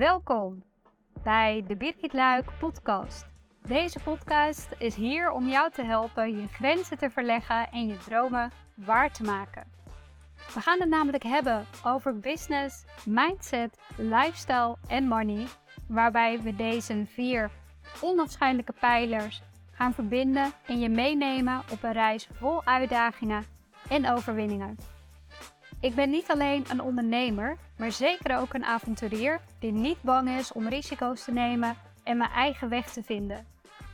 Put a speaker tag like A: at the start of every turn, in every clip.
A: Welkom bij de Birgit Luik podcast. Deze podcast is hier om jou te helpen je grenzen te verleggen en je dromen waar te maken. We gaan het namelijk hebben over business, mindset, lifestyle en money, waarbij we deze vier onafscheidelijke pijlers gaan verbinden en je meenemen op een reis vol uitdagingen en overwinningen. Ik ben niet alleen een ondernemer, maar zeker ook een avonturier die niet bang is om risico's te nemen en mijn eigen weg te vinden.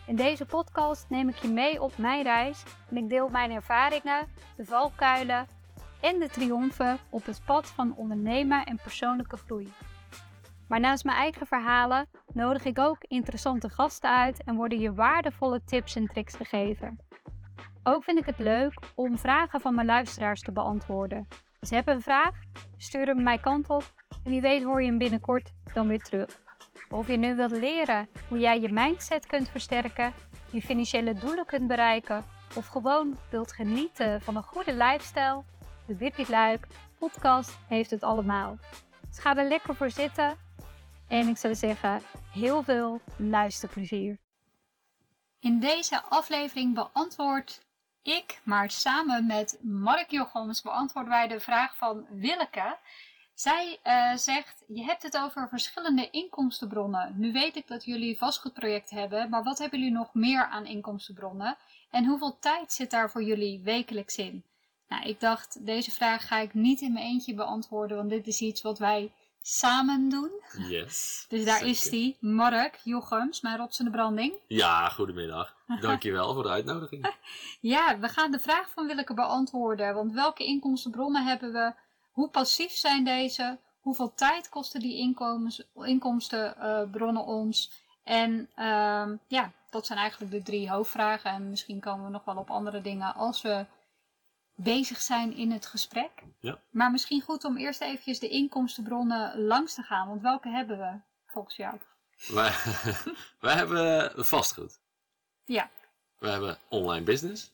A: In deze podcast neem ik je mee op mijn reis en ik deel mijn ervaringen, de valkuilen en de triomfen op het pad van ondernemen en persoonlijke groei. Maar naast mijn eigen verhalen nodig ik ook interessante gasten uit en worden je waardevolle tips en tricks gegeven. Ook vind ik het leuk om vragen van mijn luisteraars te beantwoorden. Ze hebben een vraag, stuur hem mijn kant op en wie weet hoor je hem binnenkort dan weer terug. Of je nu wilt leren hoe jij je mindset kunt versterken, je financiële doelen kunt bereiken of gewoon wilt genieten van een goede lifestyle, de Birgit Luik podcast heeft het allemaal. Dus ga er lekker voor zitten en ik zou zeggen heel veel luisterplezier. In deze aflevering beantwoord ik, maar samen met Mark Jochems beantwoorden wij de vraag van Willeke. Zij uh, zegt, je hebt het over verschillende inkomstenbronnen. Nu weet ik dat jullie vastgoedproject hebben, maar wat hebben jullie nog meer aan inkomstenbronnen? En hoeveel tijd zit daar voor jullie wekelijks in? Nou, ik dacht, deze vraag ga ik niet in mijn eentje beantwoorden, want dit is iets wat wij samen doen.
B: Yes.
A: Dus daar is die, Mark Jochems, mijn rotsende branding.
B: Ja, goedemiddag. Dankjewel voor de uitnodiging.
A: Ja, we gaan de vraag van Willeke beantwoorden. Want welke inkomstenbronnen hebben we? Hoe passief zijn deze? Hoeveel tijd kosten die inkomens, inkomstenbronnen ons? En ehm, ja, dat zijn eigenlijk de drie hoofdvragen. En misschien komen we nog wel op andere dingen als we bezig zijn in het gesprek.
B: Ja.
A: Maar misschien goed om eerst eventjes de inkomstenbronnen langs te gaan. Want welke hebben we volgens jou?
B: Wij, wij hebben vastgoed.
A: Ja.
B: We hebben online business.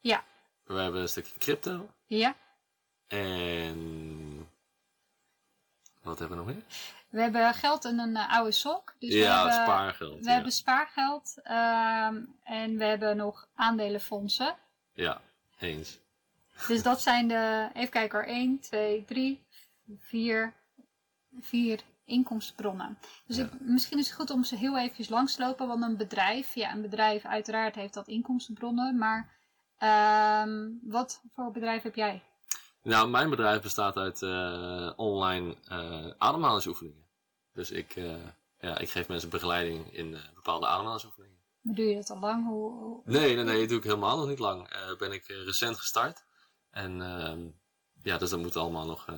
A: Ja.
B: We hebben een stukje crypto.
A: Ja.
B: En wat hebben we nog meer?
A: We hebben geld in een uh, oude sok. Dus we
B: ja,
A: hebben,
B: spaargeld.
A: We
B: ja.
A: hebben spaargeld. ehm, en we hebben nog aandelenfondsen.
B: ja, eens.
A: Dus dat zijn de, even kijken hoor, 1, 2, 3, 4, 4 inkomstenbronnen. Dus
B: Ja.
A: ik, misschien is het goed om ze heel eventjes langs te lopen. Want een bedrijf, ja een bedrijf uiteraard heeft dat inkomstenbronnen. Maar ehm, wat voor bedrijf heb jij?
B: Nou, mijn bedrijf bestaat uit eh, online eh ademhalingsoefeningen. Dus ik, eh, ja, ik geef mensen begeleiding in bepaalde ademhalingsoefeningen.
A: Doe je dat al lang? Hoe, hoe-
B: Nee, nee, nee, dat doe ik helemaal nog niet lang. Ben ik recent gestart. En ehm, ja, dus dat moet allemaal nog eh,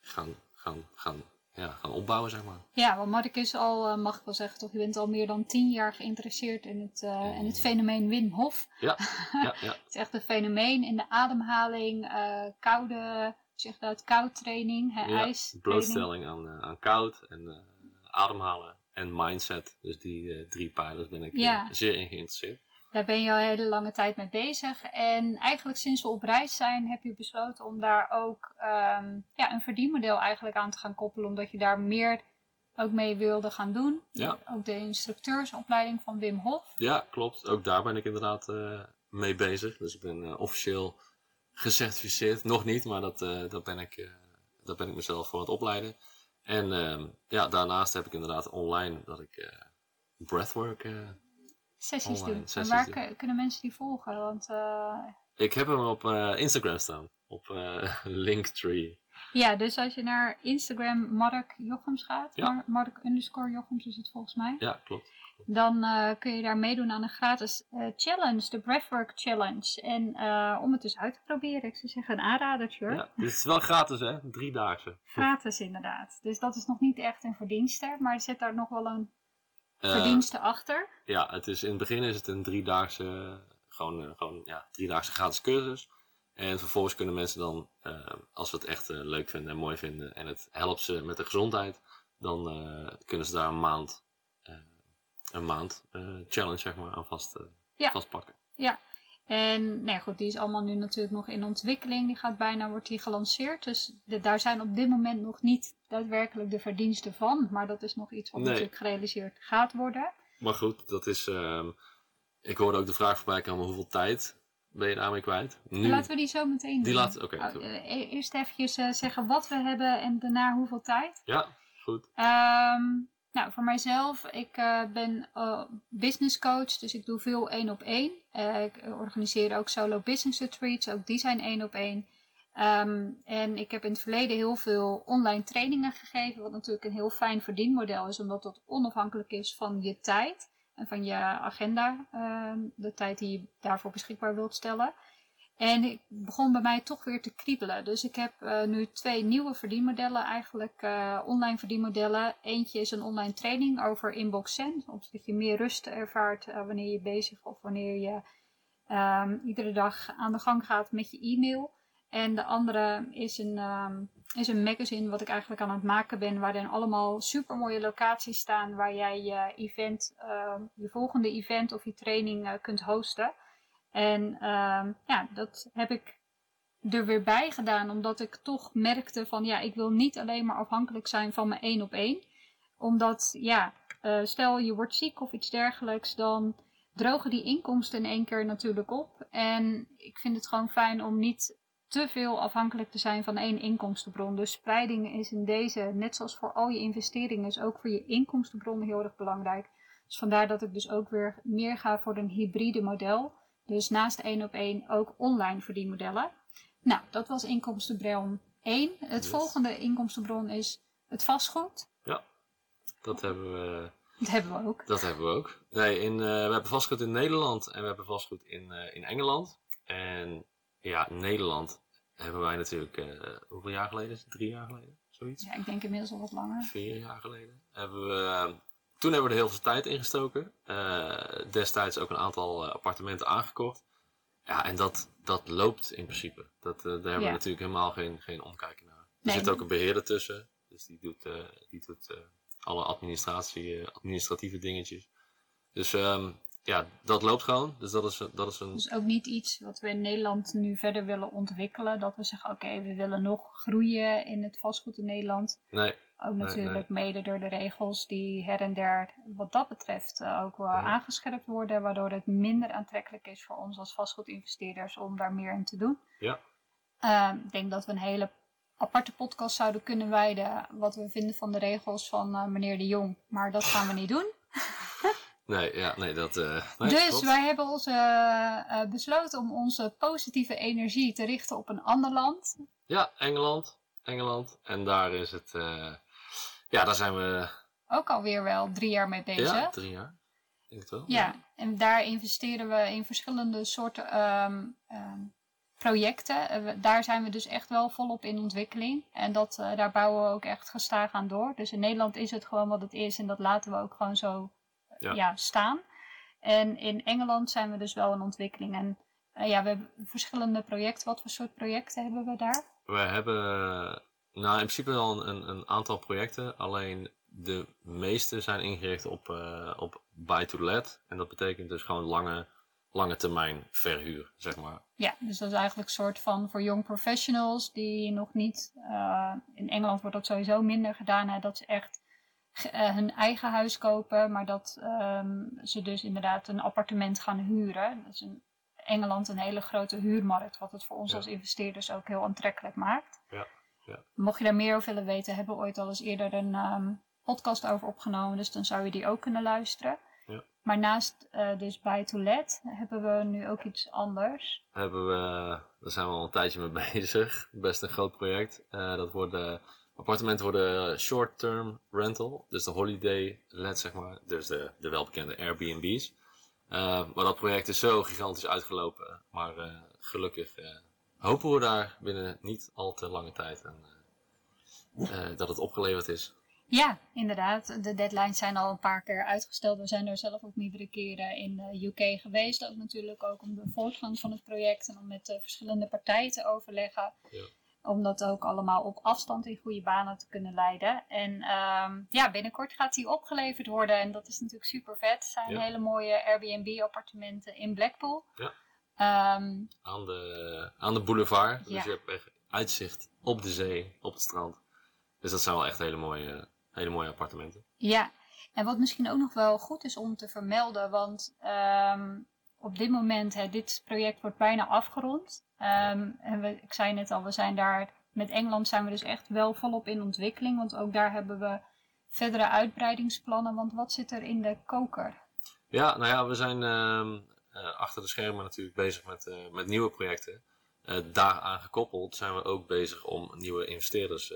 B: gaan, gaan, gaan, ja, gaan opbouwen, zeg maar.
A: Ja, want Mark is al, eh, mag ik wel zeggen, toch? Je bent al meer dan tien jaar geïnteresseerd in het, eh, in het fenomeen Wim Hof.
B: Ja, ja, ja.
A: Het is echt een fenomeen in de ademhaling, eh, koude, zeg dat, koudtraining, hè,
B: ja
A: ijstraining.
B: blootstelling aan, aan koud en ademhalen en mindset. Dus die drie pijlers ben ik
A: Ja.
B: zeer in geïnteresseerd.
A: Daar ben je al een hele lange tijd mee bezig. En eigenlijk sinds we op reis zijn, heb je besloten om daar ook ehm, ja, een verdienmodel eigenlijk aan te gaan koppelen. Omdat je daar meer ook mee wilde gaan doen.
B: Ja.
A: Ook de instructeursopleiding van Wim Hof.
B: Ja, klopt. Ook daar ben ik inderdaad eh, mee bezig. Dus ik ben eh, officieel gecertificeerd. Nog niet, maar dat, eh, dat, ben ik, dat ben ik mezelf voor aan het opleiden. En ehm, ja, daarnaast heb ik inderdaad online dat ik breathwork...
A: Sessies
B: Online
A: doen.
B: sessies
A: en waar
B: doen.
A: kunnen mensen die volgen? Want eh,
B: ik heb hem op eh, Instagram staan. Op eh, Linktree.
A: ja, dus als je naar Instagram Mark Jochems gaat,
B: Ja.
A: Mar- Mark underscore Jochems is het volgens mij.
B: Ja, klopt.
A: Dan kun je daar meedoen aan een gratis challenge, de Breathwork Challenge. En om het dus uit te proberen, ik zou zeggen een aanradertje hoor.
B: Ja, dit is wel gratis hè, driedaagse.
A: Gratis inderdaad. Dus dat is nog niet echt een verdienste, maar er zit daar nog wel een
B: Eh,
A: verdienste achter.
B: Ja, het is, in het begin is het een driedaagse, gewoon, eh, gewoon, ja, driedaagse gratis cursus. En vervolgens kunnen mensen dan, eh, als we het echt leuk vinden en mooi vinden en het helpt ze met de gezondheid, dan kunnen ze daar een maand, een maand challenge zeg maar, aan vast,
A: Ja.
B: vastpakken.
A: Ja. En nou ja, goed, die is allemaal nu natuurlijk nog in ontwikkeling. Die gaat bijna, wordt die gelanceerd. Dus de- daar zijn op dit moment nog niet daadwerkelijk de verdiensten van, maar dat is nog iets wat
B: Nee.
A: natuurlijk gerealiseerd gaat worden.
B: Maar goed, dat is. ehm, ik hoorde ook de vraag voorbij komen: hoeveel tijd ben je daarmee kwijt? Nu.
A: Laten we die zo meteen
B: Die laat- oké,
A: Oh, eh, e- eerst eventjes eh, zeggen wat we hebben en daarna hoeveel tijd.
B: Ja, goed.
A: Ehm, nou, voor mijzelf, ik eh, ben business coach, dus ik doe veel één op één. Ik organiseer ook solo business retreats, ook die zijn één op één. Ehm, en ik heb in het verleden heel veel online trainingen gegeven, wat natuurlijk een heel fijn verdienmodel is, omdat dat onafhankelijk is van je tijd en van je agenda, ehm, de tijd die je daarvoor beschikbaar wilt stellen. En het begon bij mij toch weer te kriebelen. Dus ik heb eh, nu twee nieuwe verdienmodellen eigenlijk, eh, online verdienmodellen. Eentje is een online training over Inbox Send, zodat je meer rust ervaart eh, wanneer je bezig of wanneer je ehm, iedere dag aan de gang gaat met je e-mail. En de andere is een, ehm, is een magazine wat ik eigenlijk aan het maken ben, waarin allemaal super mooie locaties staan waar jij je event, ehm, je volgende event of je training eh, kunt hosten. En ehm, ja, dat heb ik er weer bij gedaan, omdat ik toch merkte van ja, ik wil niet alleen maar afhankelijk zijn van mijn één op één. Omdat ja, eh, stel je wordt ziek of iets dergelijks, dan drogen die inkomsten in één keer natuurlijk op. En ik vind het gewoon fijn om niet te veel afhankelijk te zijn van één inkomstenbron. Dus spreiding is in deze, net zoals voor al je investeringen, is ook voor je inkomstenbron heel erg belangrijk. Dus vandaar dat ik dus ook weer meer ga voor een hybride model. Dus naast één op één ook online verdienmodellen. Nou, dat was inkomstenbron 1. Het
B: Yes.
A: volgende inkomstenbron is het vastgoed.
B: Dat hebben we,
A: Dat hebben we ook.
B: dat hebben we ook. Nee, in, eh, we hebben vastgoed in Nederland en we hebben vastgoed in, eh, in Engeland. En ja, Nederland hebben wij natuurlijk, eh, hoeveel jaar geleden? is het? Drie jaar geleden? Zoiets?
A: Ja, ik denk inmiddels al wat langer.
B: Vier jaar geleden. Hebben we, eh, toen hebben we er heel veel tijd in gestoken. Eh, destijds ook een aantal eh, appartementen aangekocht. Ja, en dat, dat loopt in principe. Dat, daar hebben we natuurlijk helemaal geen, geen omkijken naar. Er zit ook een beheerder tussen. Dus die doet, die doet alle administratie, administratieve dingetjes. Dus ehm, ja, dat loopt gewoon. Dus dat is, dat is een...
A: Dus ook niet iets wat we in Nederland nu verder willen ontwikkelen. Dat we zeggen, oké, we willen nog groeien in het vastgoed in Nederland.
B: Nee,
A: Ook
B: Nee,
A: natuurlijk mede door de regels die her en der wat dat betreft eh, ook wel
B: Ja.
A: aangescherpt worden. Waardoor het minder aantrekkelijk is voor ons als vastgoedinvesteerders om daar meer in te doen.
B: Ja.
A: Ehm, ik denk dat we een hele aparte podcast zouden kunnen wijden. Wat we vinden van de regels van eh, meneer de Jong. Maar dat gaan we niet doen.
B: Nee, ja, nee, dat... nee,
A: dus
B: klopt.
A: wij hebben ons eh, eh, besloten om onze positieve energie te richten op een ander land.
B: Ja, Engeland. Engeland. En daar is het... ja, daar zijn we...
A: Ook alweer wel drie jaar mee bezig.
B: Ja, drie jaar. Denk het wel.
A: Ja, en daar investeren we in verschillende soorten ehm, ehm, projecten. Daar zijn we dus echt wel volop in ontwikkeling. En dat, daar bouwen we ook echt gestaag aan door. Dus in Nederland is het gewoon wat het is en dat laten we ook gewoon zo
B: Ja.
A: ja. staan. En in Engeland zijn we dus wel in ontwikkeling. En eh, ja, we hebben verschillende projecten. Wat voor soort projecten hebben we daar?
B: We hebben nou, in principe wel een, een aantal projecten. Alleen de meeste zijn ingericht op, eh, op buy-to-let. En dat betekent dus gewoon lange, lange termijn verhuur, zeg maar.
A: Ja, dus dat is eigenlijk een soort van voor young professionals die nog niet. eh, in Engeland wordt dat sowieso minder gedaan, hè, dat ze echt eh, hun eigen huis kopen, maar dat ehm, ze dus inderdaad een appartement gaan huren. Dat is in Engeland een hele grote huurmarkt, wat het voor ons
B: Ja.
A: als investeerders ook heel aantrekkelijk maakt.
B: Ja, ja.
A: Mocht je daar meer over willen weten, hebben we ooit al eens eerder een ehm, podcast over opgenomen, dus dan zou je die ook kunnen luisteren.
B: Ja.
A: Maar naast eh, dus buy to let hebben we nu ook iets anders.
B: Hebben we, daar zijn we al een tijdje mee bezig. Best een groot project. Eh, dat worden, appartementen worden short-term rental. Dus de holiday let, zeg maar. Dus de, de welbekende Airbnb's. Eh, maar dat project is zo gigantisch uitgelopen. Maar eh, gelukkig hopen we daar binnen niet al te lange tijd dat het opgeleverd is.
A: Ja, inderdaad. De deadlines zijn al een paar keer uitgesteld. We zijn er zelf ook meerdere keren in de UK geweest. Ook natuurlijk ook om de voortgang van het project en om met de verschillende partijen te overleggen.
B: Ja.
A: Om dat ook allemaal op afstand in goede banen te kunnen leiden. En ehm, ja, binnenkort gaat die opgeleverd worden. En dat is natuurlijk super vet. Het zijn
B: Ja.
A: hele mooie Airbnb appartementen in Blackpool.
B: Ja.
A: Ehm,
B: Aan de, aan de boulevard. Dus je hebt echt uitzicht op de zee, op het strand. Dus dat zijn wel echt hele mooie, hele mooie appartementen.
A: Ja, en wat misschien ook nog wel goed is om te vermelden, want ehm, op dit moment, hè, dit project wordt bijna afgerond. Ehm, en we, ik zei net al, we zijn daar, met Engeland zijn we dus echt wel volop in ontwikkeling, want ook daar hebben we verdere uitbreidingsplannen. Want wat zit er in de koker?
B: Ja, nou ja, we zijn ehm, eh, achter de schermen natuurlijk bezig met, eh, met nieuwe projecten. Uh, daaraan gekoppeld zijn we ook bezig om nieuwe investeerders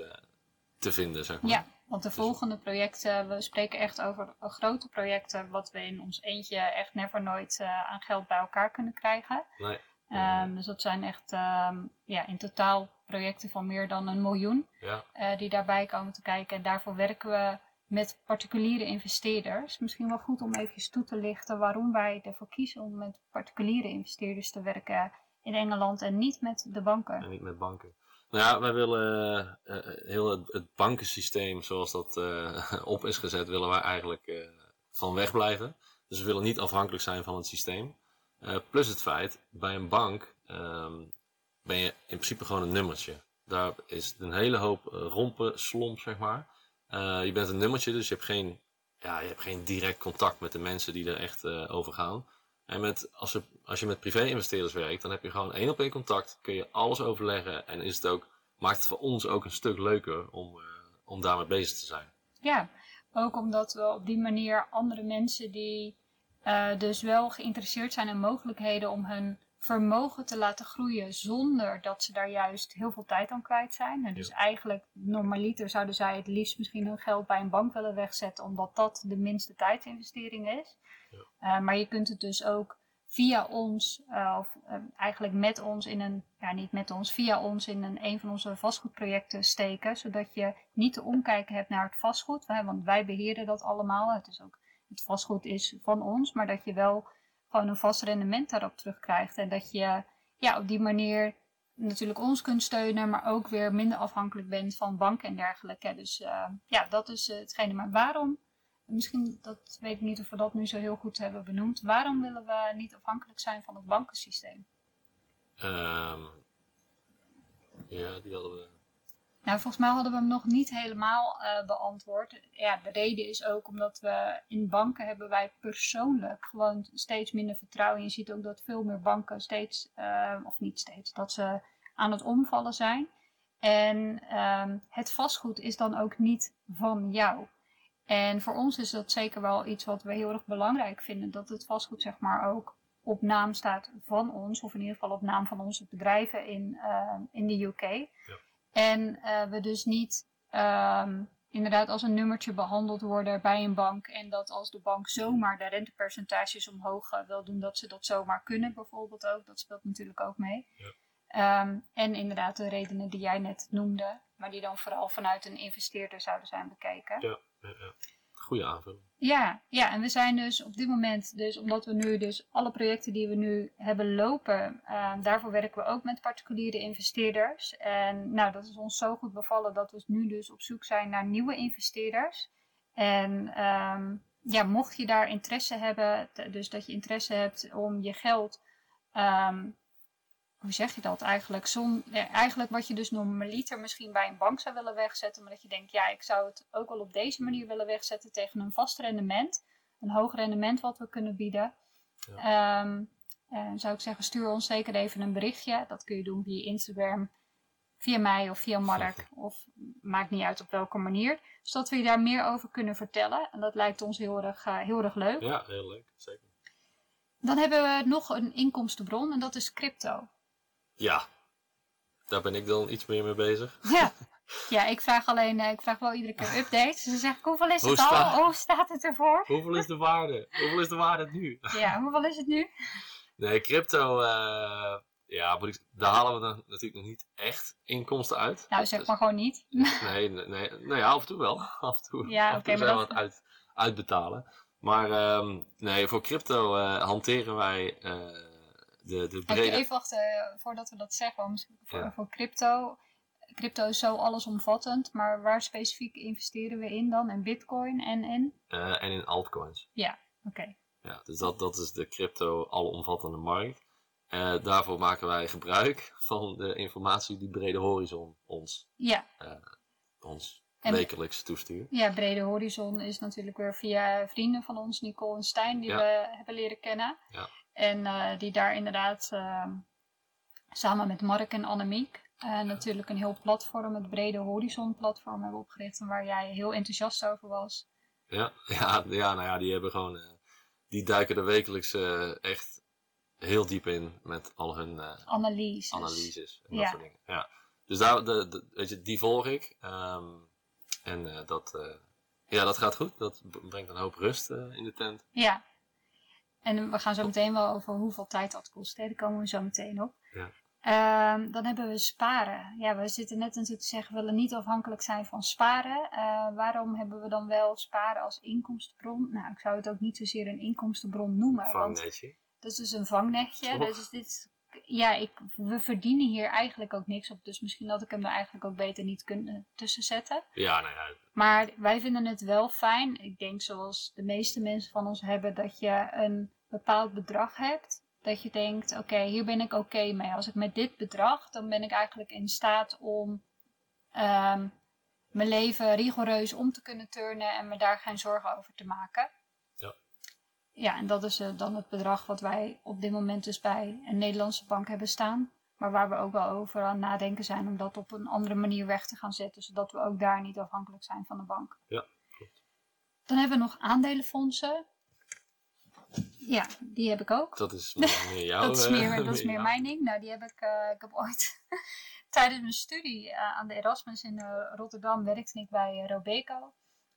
B: te vinden, zeg maar.
A: Ja, want de volgende projecten, we spreken echt over grote projecten, wat we in ons eentje echt never nooit aan geld bij elkaar kunnen krijgen.
B: Nee.
A: Um, dus dat zijn echt um, ja, in totaal projecten van meer dan een miljoen
B: ja.
A: uh, die daarbij komen te kijken. En daarvoor werken we met particuliere investeerders. Misschien wel goed om even toe te lichten waarom wij ervoor kiezen om met particuliere investeerders te werken in Engeland en niet met de banken.
B: En niet met banken. Nou ja, wij willen uh, heel het, bankensysteem zoals dat uh, op is gezet, willen wij eigenlijk van wegblijven. Dus we willen niet afhankelijk zijn van het systeem. plus het feit, bij een bank um, ben je in principe gewoon een nummertje. Daar is een hele hoop rompen, slomp, zeg maar. Je bent een nummertje, dus je hebt geen, ja, je hebt geen direct contact met de mensen die er echt uh, over gaan. En met, als, je, als je met privé-investeerders werkt, dan heb je gewoon één op één contact, kun je alles overleggen en is het ook, maakt het voor ons ook een stuk leuker om, uh, om daarmee bezig te zijn.
A: Ja, ook omdat we op die manier andere mensen die dus wel geïnteresseerd zijn in mogelijkheden om hun vermogen te laten groeien zonder dat ze daar juist heel veel tijd aan kwijt zijn. En dus ja. eigenlijk, normaliter zouden zij het liefst misschien hun geld bij een bank willen wegzetten, omdat dat de minste tijdsinvestering is. Ja. Uh, maar je kunt het dus ook via ons, uh, of uh, eigenlijk met ons in een, ja niet met ons, via ons in een, een van onze vastgoedprojecten steken, zodat je niet te omkijken hebt naar het vastgoed, hè, want wij beheren dat allemaal. Het, is ook, het vastgoed is van ons, maar dat je wel gewoon een vast rendement daarop terugkrijgt. En dat je ja, op die manier natuurlijk ons kunt steunen, maar ook weer minder afhankelijk bent van banken en dergelijke. Dus uh, ja, dat is uh, hetgene. Maar waarom, misschien, dat weet ik niet of we dat nu zo heel goed hebben benoemd, waarom willen we niet afhankelijk zijn van het bankensysteem?
B: Um, ja, die hadden we
A: nou, volgens mij hadden we hem nog niet helemaal uh, beantwoord. Ja, de reden is ook omdat we in banken hebben wij persoonlijk gewoon steeds minder vertrouwen. Je ziet ook dat veel meer banken steeds, uh, of niet steeds, dat ze aan het omvallen zijn. En um, het vastgoed is dan ook niet van jou. En voor ons is dat zeker wel iets wat we heel erg belangrijk vinden. Dat het vastgoed zeg maar ook op naam staat van ons. Of in ieder geval op naam van onze bedrijven in, uh, in de UK. Ja. En uh, we dus niet um, inderdaad als een nummertje behandeld worden bij een bank. En dat als de bank zomaar de rentepercentages omhoog wil doen, dat ze dat zomaar kunnen bijvoorbeeld ook. Dat speelt natuurlijk ook mee. Ja. Um, en inderdaad de redenen die jij net noemde, maar die dan vooral vanuit een investeerder zouden zijn bekeken.
B: Ja, ja, ja. Goeie aanvulling.
A: Ja, ja, en we zijn dus op dit moment, dus omdat we nu dus alle projecten die we nu hebben lopen, uh, daarvoor werken we ook met particuliere investeerders. En nou, dat is ons zo goed bevallen dat we nu dus op zoek zijn naar nieuwe investeerders. En um, ja, mocht je daar interesse hebben, dus dat je interesse hebt om je geld um, hoe zeg je dat eigenlijk? Zon, ja, eigenlijk wat je dus normaliter misschien bij een bank zou willen wegzetten, maar dat je denkt, ja, ik zou het ook wel op deze manier willen wegzetten tegen een vast rendement, een hoog rendement wat we kunnen bieden. Ja. Um, en zou ik zeggen, stuur ons zeker even een berichtje. Dat kun je doen via Instagram, via mij of via Mark, of maakt niet uit op welke manier. Zodat we je daar meer over kunnen vertellen. En dat lijkt ons heel erg, uh, heel erg leuk.
B: Ja, heel leuk, zeker.
A: Dan hebben we nog een inkomstenbron en dat is crypto.
B: Ja, daar ben ik dan iets meer mee bezig.
A: Ja, ja ik vraag alleen, ik vraag wel iedere keer updates. Dus dan zeg ik, hoeveel is het al? Hoe staat het ervoor?
B: Hoeveel is de waarde? hoeveel is de waarde nu?
A: Ja, hoeveel is het nu?
B: Nee, crypto, uh, ja, moet ik, daar halen we dan natuurlijk nog niet echt inkomsten uit.
A: Nou, zeg maar gewoon niet.
B: Nee, nee, nee, nou ja, af en toe wel. Af en toe, ja, af en toe okay, zijn we wat uit, uitbetalen. Maar um, nee, voor crypto uh, hanteren wij... Uh, de, de brede...
A: Even wachten voordat we dat zeggen. Voor, ja. voor crypto. Crypto is zo allesomvattend, maar waar specifiek investeren we in dan? In bitcoin en in?
B: Uh, en in altcoins.
A: Ja, oké. Okay.
B: Ja, dus dat, dat is de crypto alomvattende markt. Uh, daarvoor maken wij gebruik van de informatie die Brede Horizon ons,
A: ja.
B: ons
A: En-
B: wekelijks toestuur.
A: Ja, Brede Horizon is natuurlijk weer via vrienden van ons, Nicole en Stijn, die
B: Ja.
A: we hebben leren kennen.
B: Ja.
A: En eh, die daar inderdaad ehm, samen met Mark en Annemiek eh, natuurlijk een heel platform, het Brede Horizon platform, hebben opgericht. En waar jij heel enthousiast over was.
B: Ja, ja, ja, nou ja, die hebben gewoon, eh, die duiken er wekelijks echt heel diep in met al hun
A: Analyses.
B: analyses en
A: Ja.
B: dat soort dingen. Ja. Dus daar, de, de, weet je, die volg ik. ehm, en dat, ja, dat gaat goed. Dat brengt een hoop rust in de tent.
A: Ja. En we gaan zo meteen wel over hoeveel tijd dat kost. Hè? Daar komen we zo meteen op.
B: Ja.
A: Ehm, dan hebben we sparen. Ja, we zitten net natuurlijk te zeggen, we willen niet afhankelijk zijn van sparen. Eh, waarom hebben we dan wel sparen als inkomstenbron? Nou, ik zou het ook niet zozeer een inkomstenbron noemen. Want
B: Vangnetje.
A: dat is dus een vangnetje. Dus dit, ja, ik, we verdienen hier eigenlijk ook niks op. Dus misschien had ik hem er eigenlijk ook beter niet kunnen tussen zetten.
B: Ja, nou ja.
A: Maar wij vinden het wel fijn. Ik denk zoals de meeste mensen van ons hebben, dat je een bepaald bedrag hebt. Dat je denkt, oké, hier ben ik oké mee. Als ik met dit bedrag, dan ben ik eigenlijk in staat om ehm, mijn leven rigoureus om te kunnen turnen en me daar geen zorgen over te maken.
B: Ja.
A: En dat is eh, dan het bedrag wat wij op dit moment dus bij een Nederlandse bank hebben staan. Maar waar we ook wel over aan nadenken zijn om dat op een andere manier weg te gaan zetten. Zodat we ook daar niet afhankelijk zijn van de bank.
B: Ja, klopt.
A: Dan hebben we nog aandelenfondsen. Ja, die heb ik ook.
B: Dat is meer jouw...
A: dat is meer, dat is meer mijn ding. Nou, die heb ik, eh, ik heb ooit tijdens mijn studie eh, aan de Erasmus in Rotterdam werkte ik bij Robeco.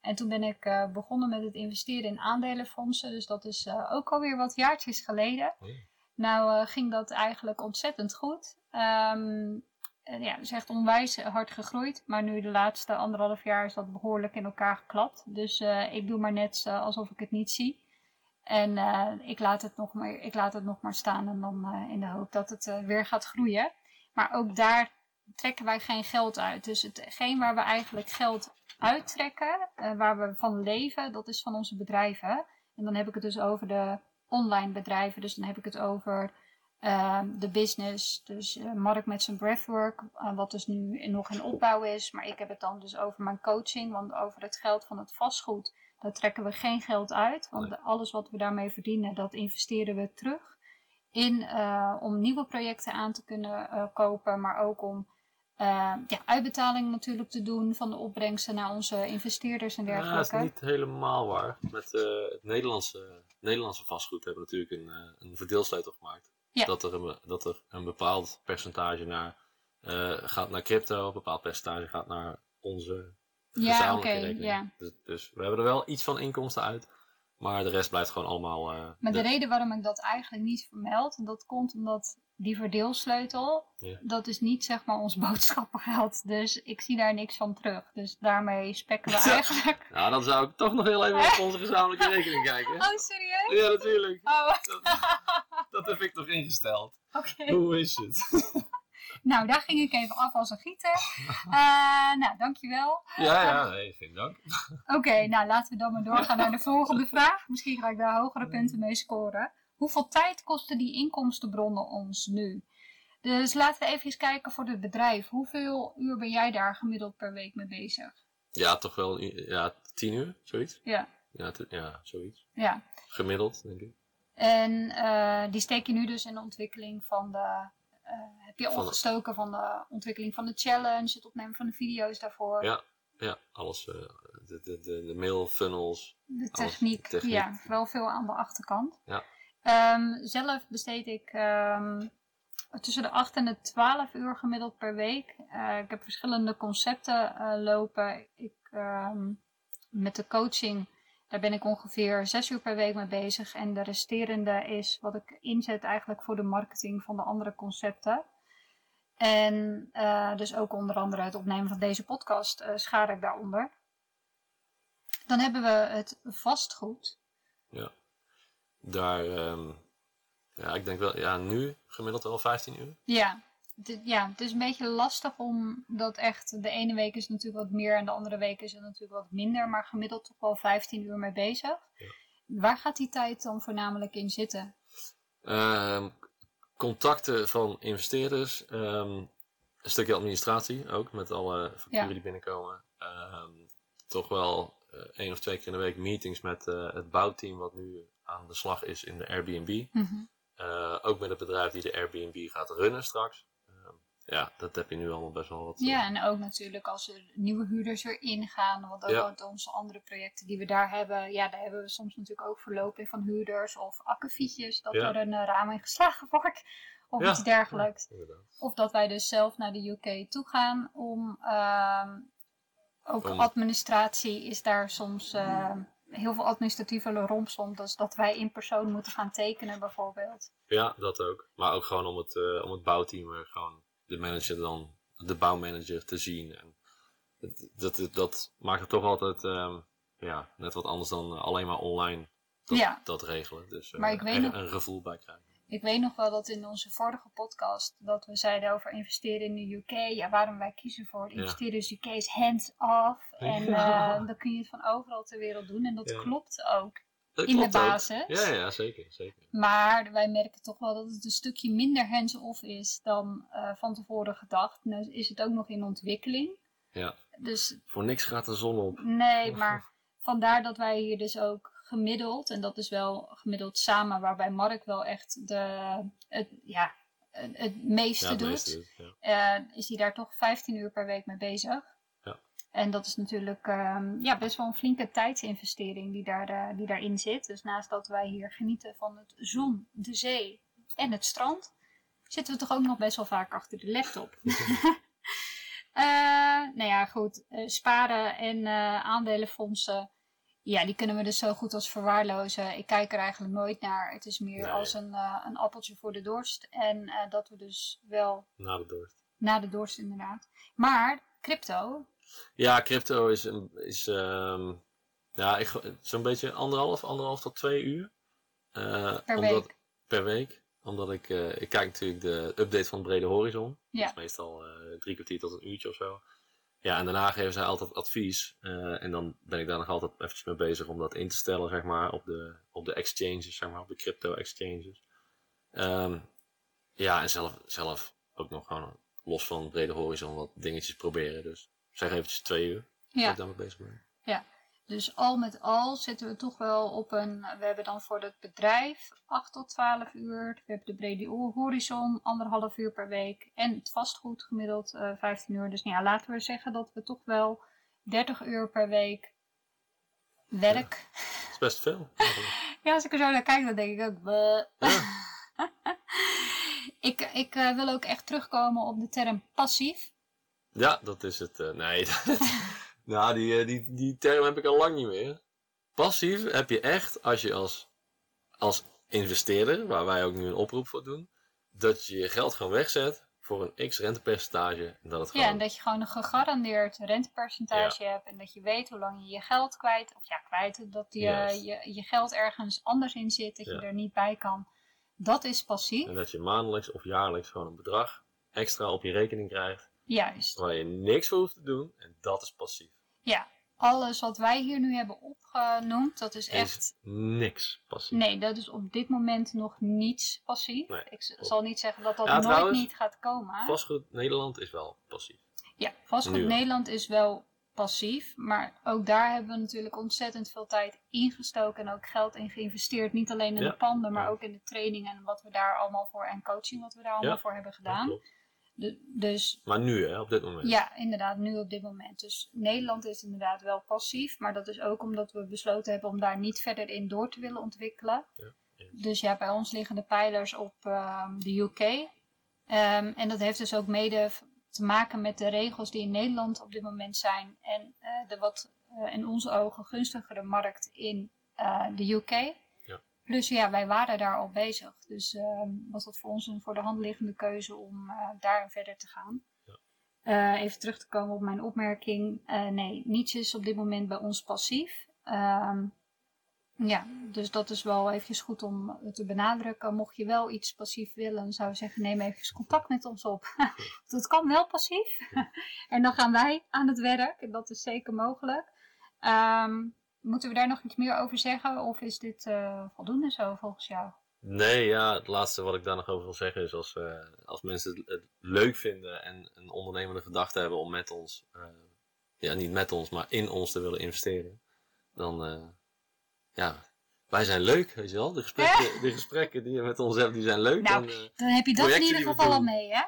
A: En toen ben ik eh, begonnen met het investeren in aandelenfondsen. Dus dat is eh, ook alweer wat jaartjes geleden.
B: Oh.
A: Nou eh, ging dat eigenlijk ontzettend goed. En ja, het is echt onwijs hard gegroeid. Maar nu de laatste anderhalf jaar is dat behoorlijk in elkaar geklapt. Dus ik doe maar net alsof ik het niet zie. En ik, laat het nog maar, ik laat het nog maar staan en dan in de hoop dat het weer gaat groeien. Maar ook daar trekken wij geen geld uit. Dus hetgeen waar we eigenlijk geld uittrekken, eh, waar we van leven, dat is van onze bedrijven. En dan heb ik het dus over de online bedrijven. Dus dan heb ik het over ehm, de business. Dus eh, Mark met zijn breathwork, eh, wat dus nu nog in opbouw is. Maar ik heb het dan dus over mijn coaching, want over het geld van het vastgoed, daar trekken we geen geld uit. Want alles wat we daarmee verdienen, dat investeren we terug. In, om nieuwe projecten aan te kunnen kopen, maar ook om eh, ja, uitbetaling natuurlijk te doen van de opbrengsten naar onze investeerders en
B: Ja, dat
A: dergelijke.
B: is niet helemaal waar. Met eh, het Nederlandse, Nederlandse vastgoed hebben we natuurlijk een, eh, een verdeelsleutel gemaakt.
A: Ja.
B: Dat, er een, dat er een bepaald percentage naar, eh, gaat naar crypto, een bepaald percentage gaat naar onze
A: Ja,
B: gezamenlijke
A: oké, ja.
B: Dus, dus we hebben er wel iets van inkomsten uit, maar de rest blijft gewoon allemaal...
A: Maar de
B: de-
A: reden waarom ik dat eigenlijk niet vermeld, dat komt omdat die verdeelsleutel,
B: Ja.
A: dat is niet zeg maar ons boodschappengeld. Dus ik zie daar niks van terug. Dus daarmee spekken we eigenlijk.
B: Nou, dan zou ik toch nog heel even op onze gezamenlijke rekening kijken.
A: Oh, serieus?
B: Ja, natuurlijk.
A: Oh,
B: Dat, dat heb ik toch ingesteld.
A: oké.
B: Hoe is het?
A: Nou, daar ging ik even af als een gieter. Eh, nou, dankjewel.
B: Ja, ja, nee, geen dank.
A: Oké, nou laten we dan maar doorgaan naar de volgende vraag. Misschien ga ik daar hogere punten mee scoren. Hoeveel tijd kosten die inkomstenbronnen ons nu? Dus laten we even eens kijken voor het bedrijf. Hoeveel uur ben jij daar gemiddeld per week mee bezig?
B: Ja, toch wel ja, tien uur, zoiets.
A: Ja,
B: Ja, ja zoiets.
A: ja.
B: Gemiddeld, denk ik.
A: En eh, die steek je nu dus in de ontwikkeling van de... eh, heb je
B: Van de-
A: opgestoken van de ontwikkeling van de challenge, het opnemen van de video's daarvoor,
B: Ja, ja alles. eh, de, de, de, de mail funnels.
A: de
B: alles,
A: techniek,
B: techniek.
A: Ja, wel veel aan de achterkant.
B: Ja.
A: Ehm, zelf besteed ik ehm, tussen de 8 en de 12 uur gemiddeld per week. Eh, ik heb verschillende concepten eh, lopen. Ik, ehm, met de coaching, daar ben ik ongeveer 6 uur per week mee bezig. En de resterende is wat ik inzet eigenlijk voor de marketing van de andere concepten. En eh, dus ook onder andere het opnemen van deze podcast schaar ik daaronder. Dan hebben we het vastgoed.
B: Ja. Daar, ehm, ja, ik denk wel, ja, nu gemiddeld wel 15 uur.
A: Ja, het, ja, het is een beetje lastig om dat echt. De ene week is natuurlijk wat meer en de andere week is het natuurlijk wat minder, maar gemiddeld toch wel 15 uur mee bezig.
B: Ja.
A: Waar gaat die tijd dan voornamelijk in zitten?
B: Ehm, contacten van investeerders. ehm, een stukje administratie ook, met alle facturen
A: Ja.
B: die binnenkomen. Toch wel eh, één of twee keer in de week meetings met eh, het bouwteam wat nu aan de slag is in de Airbnb.
A: Mhm.
B: Eh, ook met het bedrijf die de Airbnb gaat runnen straks. Ehm, ja, dat heb je nu allemaal best wel wat. eh,
A: Ja, en ook natuurlijk als er nieuwe huurders erin gaan. Want ook
B: Ja.
A: uit onze andere projecten die we daar hebben. Ja, daar hebben we soms natuurlijk ook verloop van huurders of akkefietjes. Dat
B: Ja.
A: er een eh, raam in geslagen wordt. Of
B: Ja.
A: iets dergelijks. Of dat wij dus zelf naar de UK toe gaan om ehm, ook administratie is daar soms eh, heel veel administratieve rompslomp. Dus dat wij in persoon moeten gaan tekenen bijvoorbeeld.
B: Ja, dat ook. Maar ook gewoon om het, eh, om het bouwteam, er gewoon de manager dan, de bouwmanager te zien. En dat, dat, dat maakt het toch altijd ehm, ja, net wat anders dan eh, alleen maar online dat,
A: Ja.
B: dat regelen. Dus eh,
A: Maar ik weet
B: er een gevoel bij krijgen.
A: Ik weet nog wel dat in onze vorige podcast dat we zeiden over investeren in de UK. Ja, waarom wij kiezen voor
B: Ja.
A: investeren in de UK is hands-off. En
B: Ja.
A: eh, dan kun je het van overal ter wereld doen. En dat
B: Ja.
A: klopt ook.
B: Dat
A: In de
B: ook.
A: basis.
B: Ja, ja, zeker. zeker.
A: Maar wij merken toch wel dat het een stukje minder hands-off is dan eh, van tevoren gedacht. Nu is het ook nog in ontwikkeling.
B: Ja.
A: Dus
B: Voor niks gaat de zon op.
A: nee, maar vandaar dat wij hier dus ook gemiddeld, en dat is wel gemiddeld samen, waarbij Mark wel echt de, het, ja, het, meeste
B: Ja, het
A: doet.
B: meeste ja.
A: eh, is hij daar toch 15 uur per week mee bezig.
B: Ja.
A: En dat is natuurlijk ehm, ja, best wel een flinke tijdsinvestering die, daar, eh, die daarin zit. Dus naast dat wij hier genieten van het zon, de zee en het strand, zitten we toch ook nog best wel vaak achter de laptop. Eh, nou ja, goed. sparen en aandelenfondsen. Ja, die kunnen we dus zo goed als verwaarlozen. Ik kijk er eigenlijk nooit naar. Het is meer
B: Nee.
A: als een, eh, een appeltje voor de dorst. En eh, dat we dus wel
B: Na de dorst.
A: na de dorst inderdaad. Maar crypto,
B: Ja, crypto is, een- is ehm, ja, zo'n beetje anderhalf, anderhalf tot twee uur. Eh,
A: Per
B: omdat,
A: week.
B: Per week. Omdat ik, ik kijk natuurlijk de update van Brede Horizon.
A: Ja.
B: Dat is meestal drie kwartier tot een uurtje of zo. Ja, en daarna geven zij altijd advies. eh, en dan ben ik daar nog altijd eventjes mee bezig om dat in te stellen, zeg maar, op de, op de exchanges, zeg maar, op de crypto exchanges. Ehm, ja, en zelf, zelf ook nog gewoon los van Brede Horizon wat dingetjes proberen. Dus zeg eventjes twee uur. dat
A: ja,
B: ik daarmee bezig ben.
A: Dus al met al zitten we toch wel op een, we hebben dan voor het bedrijf 8 tot 12 uur, we hebben de brede horizon anderhalf uur per week en het vastgoed gemiddeld eh 15 uur. Dus nou ja, laten we zeggen dat we toch wel 30 uur per week werk.
B: Dat is best veel.
A: Ja, als ik er zo naar kijk, dan denk ik ook. Ik ik eh, wil ook echt terugkomen op de term passief.
B: Ja, dat is het. eh, nee, nou, die, eh, die, die term heb ik al lang niet meer. Passief heb je echt als je als, als investeerder, waar wij ook nu een oproep voor doen, dat je je geld gewoon wegzet voor een x rentepercentage. En dat het
A: Ja, en dat je gewoon een gegarandeerd rentepercentage hebt en dat je weet hoe lang je je geld kwijt, of ja, kwijt, dat je, je, je geld ergens anders in zit, dat je er niet bij kan. Dat is passief.
B: en dat je maandelijks of jaarlijks gewoon een bedrag extra op je rekening krijgt,
A: Juist.
B: waar je niks voor hoeft te doen. En dat is passief.
A: Ja, alles wat wij hier nu hebben opgenoemd, dat is
B: is
A: echt.
B: niks passief.
A: Nee, dat is op dit moment nog niets passief.
B: Nee,
A: Ik
B: klopt.
A: zal niet zeggen dat dat
B: Ja,
A: nooit
B: trouwens,
A: niet gaat komen.
B: Vastgoed Nederland is wel passief.
A: Ja, vastgoed
B: Nu.
A: Nederland is wel passief, maar ook daar hebben we natuurlijk ontzettend veel tijd ingestoken en ook geld in geïnvesteerd. Niet alleen in
B: Ja.
A: de panden, maar
B: Ja.
A: ook in de trainingen en wat we daar allemaal voor en coaching wat we daar allemaal
B: Ja.
A: voor hebben gedaan. De- dus
B: Maar nu, hè, op dit moment.
A: ja, inderdaad, nu op dit moment. Dus Nederland is inderdaad wel passief, maar dat is ook omdat we besloten hebben om daar niet verder in door te willen ontwikkelen.
B: Ja.
A: Dus ja, bij ons liggen de pijlers op ehm, de UK. Ehm, en dat heeft dus ook mede te maken met de regels die in Nederland op dit moment zijn. En eh, de wat eh, in onze ogen gunstigere markt in eh, de UK. Plus ja, wij waren daar al bezig. Dus ehm, was dat voor ons een voor de hand liggende keuze om eh daarin verder te gaan.
B: Ja.
A: Eh, even terug te komen op mijn opmerking. Eh, nee, niets is op dit moment bij ons passief. Ehm, ja, dus dat is wel eventjes goed om te benadrukken. Mocht je wel iets passief willen, zou ik zeggen neem even contact met ons op. dat kan wel passief. en dan gaan wij aan het werk. En dat is zeker mogelijk. Ehm, moeten we daar nog iets meer over zeggen? Of is dit eh, voldoende zo volgens jou?
B: Nee, ja, het laatste wat ik daar nog over wil zeggen is als, eh, als mensen het, leuk vinden en een ondernemende gedachte hebben om met ons eh, ja, niet met ons, maar in ons te willen investeren, dan, ja, wij zijn leuk, weet je wel. De gesprekken, de gesprekken die je met ons hebt, die zijn leuk.
A: Nou,
B: en,
A: Dan heb je dat in ieder geval al mee, hè?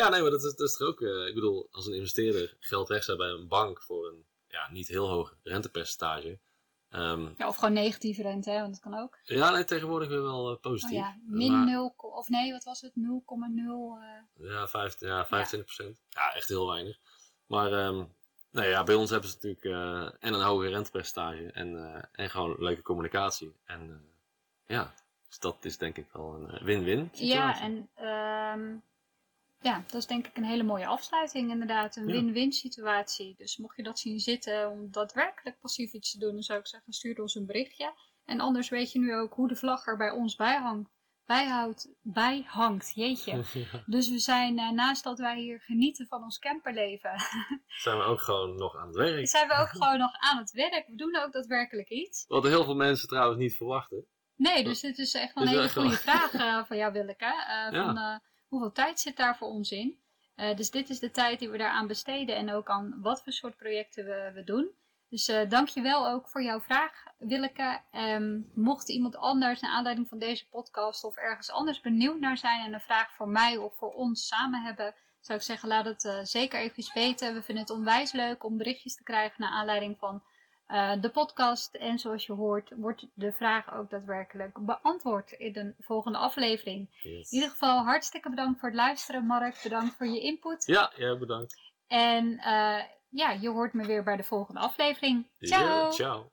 B: ja, nee, maar dat is, dat is toch ook, ik bedoel, als een investeerder geld wegzet bij een bank voor een, ja, niet heel hoog rentepercentage. ehm,
A: Ja, of gewoon negatieve rente, hè? Want dat kan ook.
B: ja, nee, tegenwoordig weer wel eh,
A: Oh
B: positief.
A: ja, min
B: Maar-
A: 0, of nee, wat was het? 0,0. eh
B: Ja, ja 25%. Ja. echt heel weinig. Maar nee, ja, bij ons hebben ze natuurlijk eh, en een hoger rentepercentage en, en gewoon leuke communicatie. En ja, dus dat is denk ik wel een win-win.
A: Ja, en ehm, ja, dat is denk ik een hele mooie afsluiting inderdaad. Een
B: Ja.
A: win-win situatie. Dus mocht je dat zien zitten om daadwerkelijk passief iets te doen, dan zou ik zeggen stuur ons een berichtje. En anders weet je nu ook hoe de vlag er bij ons bij hangt. Bijhoudt, bijhangt, jeetje.
B: Ja.
A: Dus we zijn, eh, naast dat wij hier genieten van ons camperleven,
B: Zijn we ook gewoon nog aan het werk.
A: zijn we ook gewoon nog aan het werk. We doen ook daadwerkelijk iets.
B: Wat heel veel mensen trouwens niet verwachten.
A: Nee, dus dit is echt wel een hele goede vraag eh, van jou, Willeke. Eh,
B: Ja.
A: van, hoeveel tijd zit daar voor ons in? Eh, dus dit is de tijd die we daaraan besteden en ook aan wat voor soort projecten we, we doen. Dus eh dank je wel ook voor jouw vraag, Willeke. Ehm, mocht iemand anders naar aanleiding van deze podcast of ergens anders benieuwd naar zijn en een vraag voor mij of voor ons samen hebben, zou ik zeggen, laat het eh, zeker even weten. We vinden het onwijs leuk om berichtjes te krijgen naar aanleiding van eh, de podcast. En zoals je hoort, wordt de vraag ook daadwerkelijk beantwoord in de volgende aflevering.
B: Yes.
A: In ieder geval hartstikke bedankt voor het luisteren, Mark. Bedankt voor je input.
B: Ja, ja, bedankt.
A: En eh, ja, je hoort me weer bij de volgende aflevering. Ciao!
B: Ciao.